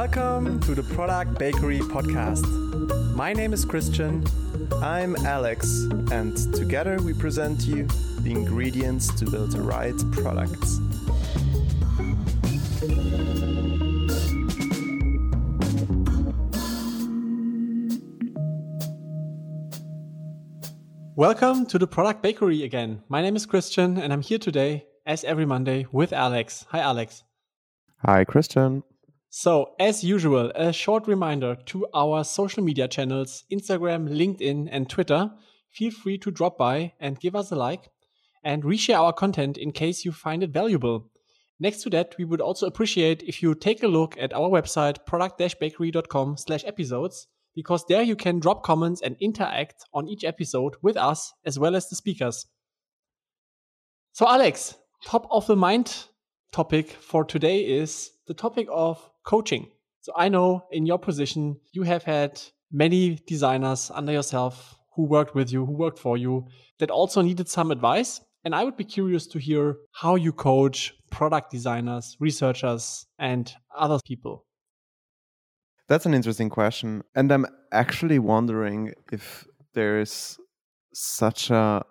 Welcome to the Product Bakery podcast. My name is Christian. I'm Alex, and together we present you the ingredients to build the right products. Welcome to the Product Bakery again. My name is Christian, and I'm here today, as every Monday, with Alex. Hi, Alex. Hi, Christian. So, as usual, a short reminder to our social media channels Instagram, LinkedIn, and Twitter. Feel free to drop by and give us a like and reshare our content in case you find it valuable. Next to that, we would also appreciate if you take a look at our website, product-bakery.com slash episodes, because there you can drop comments and interact on each episode with us as well as the speakers. So, Alex, top of the mind topic for today is the topic of coaching. So I know in your position, you have had many designers under yourself who worked with you, who worked for you, that also needed some advice. And I would be curious to hear how you coach product designers, researchers, and other people. That's an interesting question. And I'm actually wondering if there's such a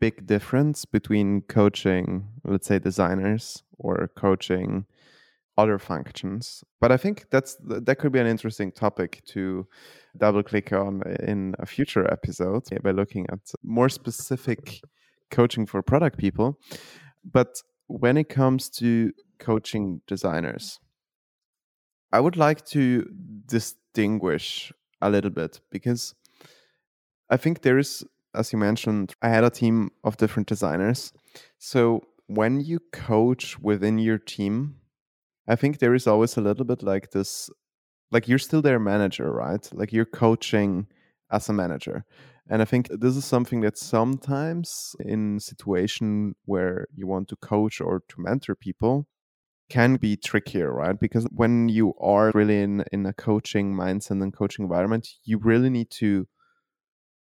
big difference between coaching, let's say, designers or coaching other functions. But I think that's that could be an interesting topic to double click on in a future episode by looking at more specific coaching for product people. But when it comes to coaching designers, I would like to distinguish a little bit because I think there is, as you mentioned, I had a team of different designers. So when you coach within your team, I think there is always a little bit like this like you're still their manager, right? Like you're coaching as a manager. And I think this is something that sometimes in situation where you want to coach or to mentor people can be trickier, right? Because when you are really in in a coaching mindset and coaching environment, you really need to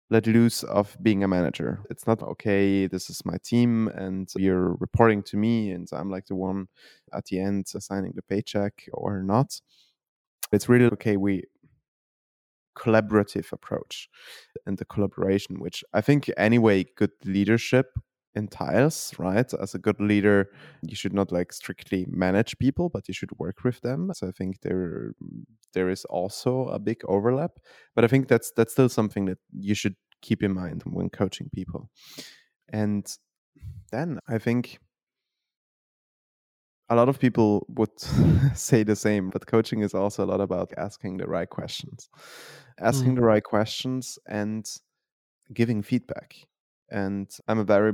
let loose of being a manager. It's not okay, this is my team and you're reporting to me and I'm like the one at the end assigning the paycheck or not. It's really okay, we collaborative approach and the collaboration, which I think anyway good leadership entails, right? As a good leader, you should not like strictly manage people, but you should work with them. So I think there there is also a big overlap, but I think that's that's still something that you should keep in mind when coaching people. And then I think a lot of people would say the same, but coaching is also a lot about asking the right questions, asking mm. the right questions and giving feedback and I'm a very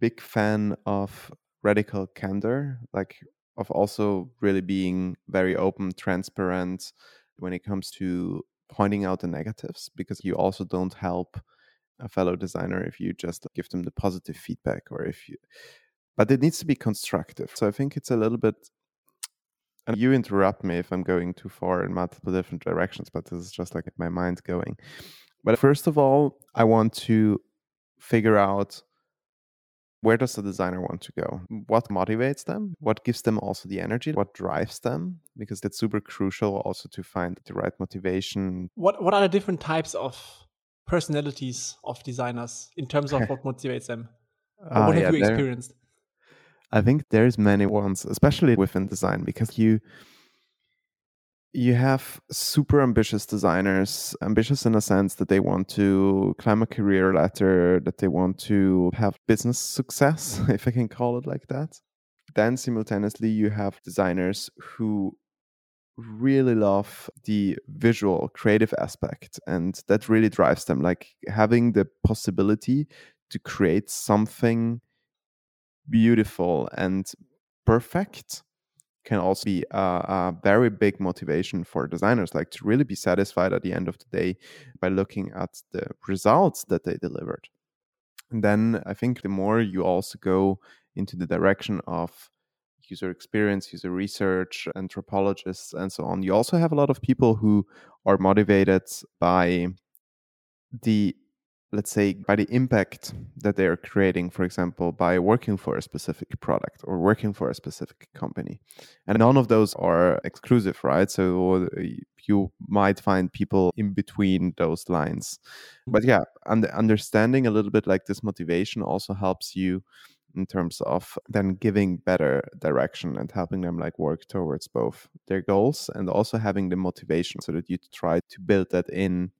big fan of radical candor, like of also really being very open, transparent when it comes to pointing out the negatives, because you also don't help a fellow designer if you just give them the positive feedback or if you but it needs to be constructive. So i think it's a little bit and you interrupt me if i'm going too far in multiple different directions but this is just like my mind going. But first of all i want to figure out where does the designer want to go? What motivates them? What gives them also the energy? What drives them? Because that's super crucial also to find the right motivation. What what are the different types of personalities of designers in terms of what motivates them? Uh, what have yeah, you experienced? I think there's many ones especially within design because you you have super ambitious designers, ambitious in a sense that they want to climb a career ladder, that they want to have business success, if I can call it like that. Then simultaneously, you have designers who really love the visual creative aspect, and that really drives them, like having the possibility to create something beautiful and perfect can also be a, a, very big motivation for designers like to really be satisfied at the end of the day by looking at the results that they delivered. And then i think the more you also go into the direction of user experience user research anthropologists and so on you also have a lot of people who are motivated by the let's say by the impact that they are creating for example by working for a specific product or working for a specific company. And none of those are exclusive right? So uh, you might find people in between those lines. Mm-hmm. But yeah and understanding a little bit like this motivation also helps you in terms of then giving better direction and helping them like work towards both their goals and also having the motivation so that you try to build that in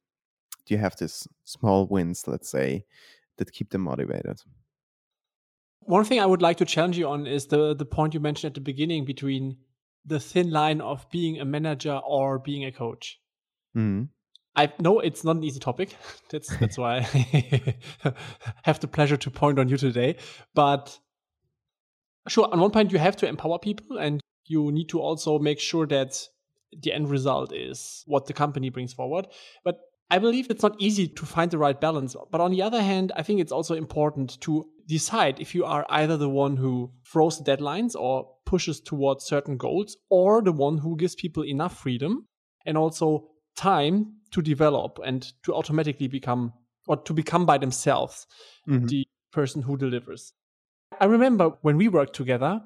you have these small wins, let's say, that keep them motivated. One thing I would like to challenge you on is the the point you mentioned at the beginning between the thin line of being a manager or being a coach. Mm-hmm. I know it's not an easy topic. That's that's why I have the pleasure to point on you today. But sure, on one point you have to empower people and you need to also make sure that the end result is what the company brings forward. But I believe it's not easy to find the right balance. But on the other hand, I think it's also important to decide if you are either the one who throws deadlines or pushes towards certain goals, or the one who gives people enough freedom and also time to develop and to automatically become or to become by themselves mm-hmm. the person who delivers. I remember when we worked together,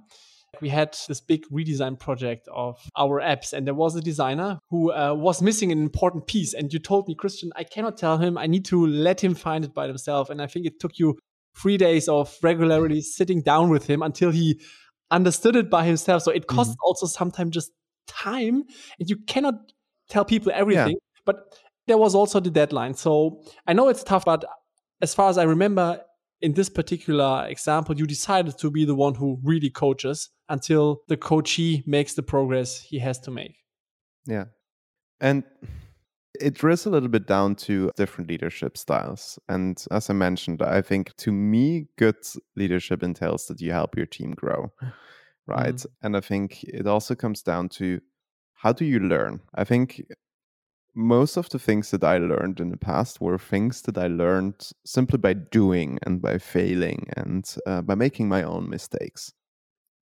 we had this big redesign project of our apps, and there was a designer who uh, was missing an important piece. And you told me, Christian, I cannot tell him. I need to let him find it by himself. And I think it took you three days of regularly sitting down with him until he understood it by himself. So it costs mm-hmm. also sometimes just time, and you cannot tell people everything. Yeah. But there was also the deadline. So I know it's tough, but as far as I remember, in this particular example, you decided to be the one who really coaches until the coachee makes the progress he has to make. Yeah. And it drills a little bit down to different leadership styles. And as I mentioned, I think to me, good leadership entails that you help your team grow. Right. Mm-hmm. And I think it also comes down to how do you learn? I think most of the things that I learned in the past were things that I learned simply by doing and by failing and uh, by making my own mistakes.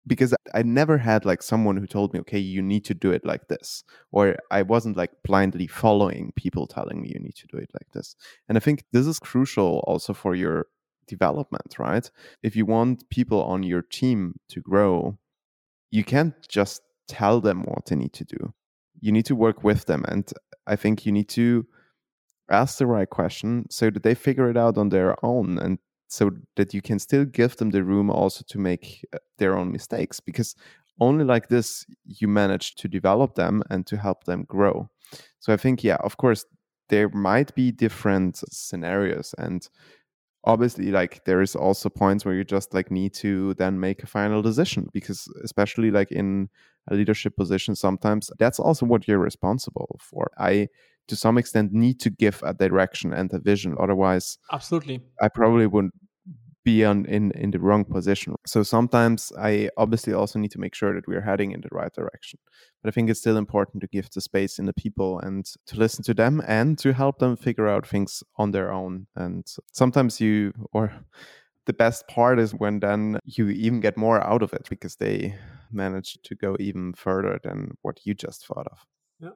Because I never had like someone who told me, okay, you need to do it like this. Or I wasn't like blindly following people telling me you need to do it like this. And I think this is crucial also for your development, right? If you want people on your team to grow, you can't just tell them what they need to do you need to work with them and i think you need to ask the right question so that they figure it out on their own and so that you can still give them the room also to make uh, their own mistakes because only like this you manage to develop them and to help them grow. So i think yeah of course there might be different scenarios and obviously like there is also points where you just like need to then make a final decision because especially like in a leadership position sometimes that's also what you're responsible for. I to some extent need to give a direction and a vision otherwise absolutely. I probably wouldn't be on in in the wrong position. So sometimes i obviously also need to make sure that we're heading in the right direction. But i think it's still important to give the space in the people and to listen to them and to help them figure out things on their own. And sometimes you or the best part is when then you even get more out of it because they manage to go even further than what you just thought of. Yeah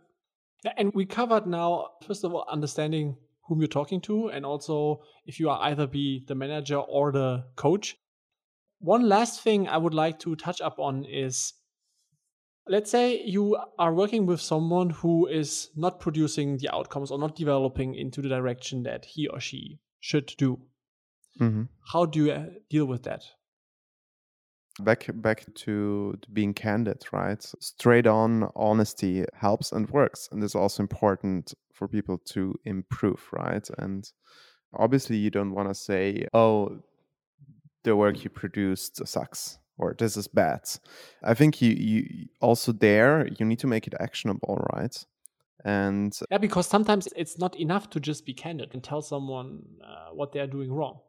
yeah and we covered now first of all understanding whom you're talking to, and also if you are either be the manager or the coach. One last thing I would like to touch up on is let's say you are working with someone who is not producing the outcomes or not developing into the direction that he or she should do. Mm-hmm. How do you uh, deal with that? Back back to, being candid right? Straight on honesty helps and works and is also important for people to improve right? And obviously you don't want to say oh the work you produced sucks or this is bad. I think you you also there you need to make it actionable right? And yeah because sometimes it's not enough to just be candid and tell someone uh, what they are doing wrong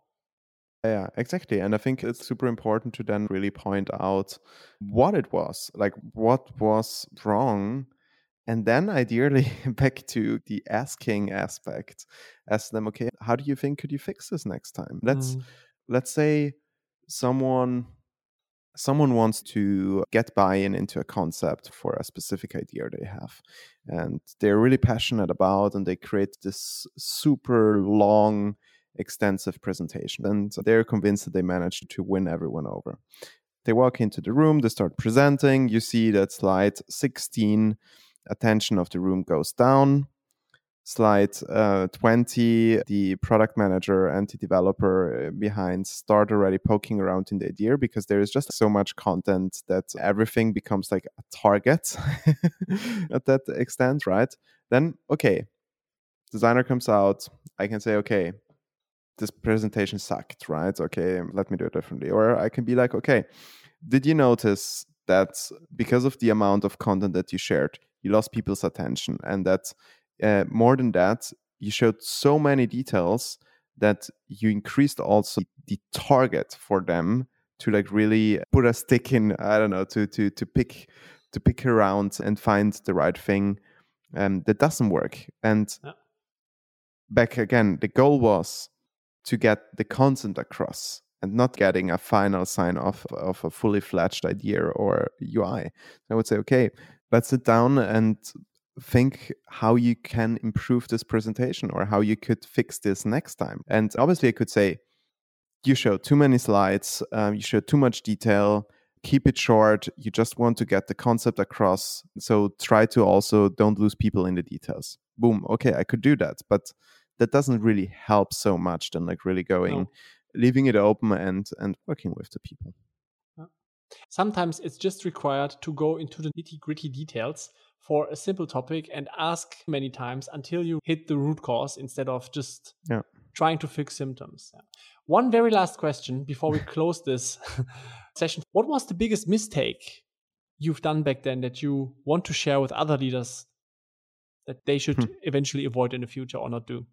yeah, exactly. And I think it's super important to then really point out what it was, like what was wrong. And then ideally back to the asking aspect, ask them, okay, how do you think could you fix this next time? Let's mm. let's say someone someone wants to get buy-in into a concept for a specific idea they have and they're really passionate about and they create this super long extensive presentation. And they're convinced that they managed to win everyone over. They walk into the room, they start presenting. You see that slide 16, attention of the room goes down. Slide uh, 20, the product manager and the developer uh, behind start already poking around in the idea because there is just so much content that everything becomes like a target at that extent, right? Then, okay, designer comes out. I can say, okay, this presentation sucked, right? Okay, let me do it differently. Or I can be like, okay, did you notice that because of the amount of content that you shared, you lost people's attention? And that uh, more than that, you showed so many details that you increased also the target for them to like really put a stick in i don't know to to to pick to pick around and find the right thing um, that doesn't work and yeah. back again the goal was to get the content across and not getting a final sign off of a fully fledged idea or UI. I would say, okay, let's sit down and think how you can improve this presentation or how you could fix this next time. And obviously, I could say, you showed too many slides, um, you showed too much detail. Keep it short. You just want to get the concept across. So try to also don't lose people in the details. Boom. Okay, I could do that. But that doesn't really help so much than like really going no. leaving it open and and working with the people sometimes it's just required to go into the nitty gritty details for a simple topic and ask many times until you hit the root cause instead of just yeah. trying to fix symptoms yeah. one very last question before we close this session what was the biggest mistake you've done back then that you want to share with other leaders that they should hmm. eventually avoid in the future or not do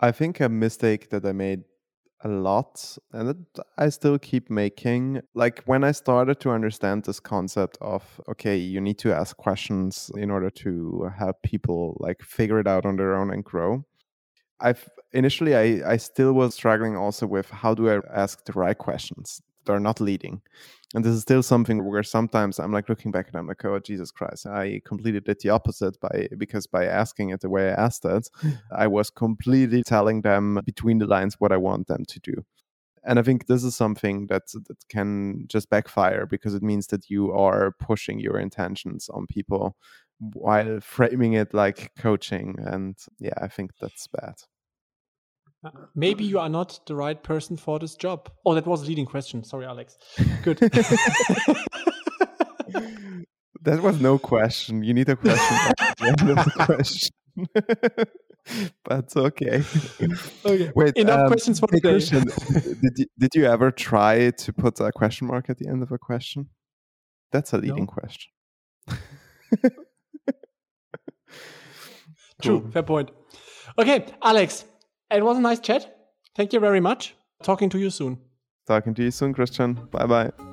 I think a mistake that I made a lot and that I still keep making. Like when I started to understand this concept of okay, you need to ask questions in order to have people like figure it out on their own and grow. I've initially I, I still was struggling also with how do I ask the right questions are not leading. And this is still something where sometimes i'm like looking back and i'm like oh jesus christ i completely did the opposite by because by asking it the way i asked it i was completely telling them between the lines what i want them to do. And i think this is something that that can just backfire because it means that you are pushing your intentions on people while framing it like coaching. And yeah i think that's bad maybe you are not the right person for this job. Oh, that was a leading question. Sorry, Alex. Good. that was no question. You need a question. question. but okay. Okay. Wait. Enough um, questions for today. Question, did you, did you ever try to put a question mark at the end of a question? That's a leading no. question. True. Fair point. Okay, Alex. It was a nice chat. Thank you very much. Talking to you soon. Talking to you soon, Christian. Bye bye.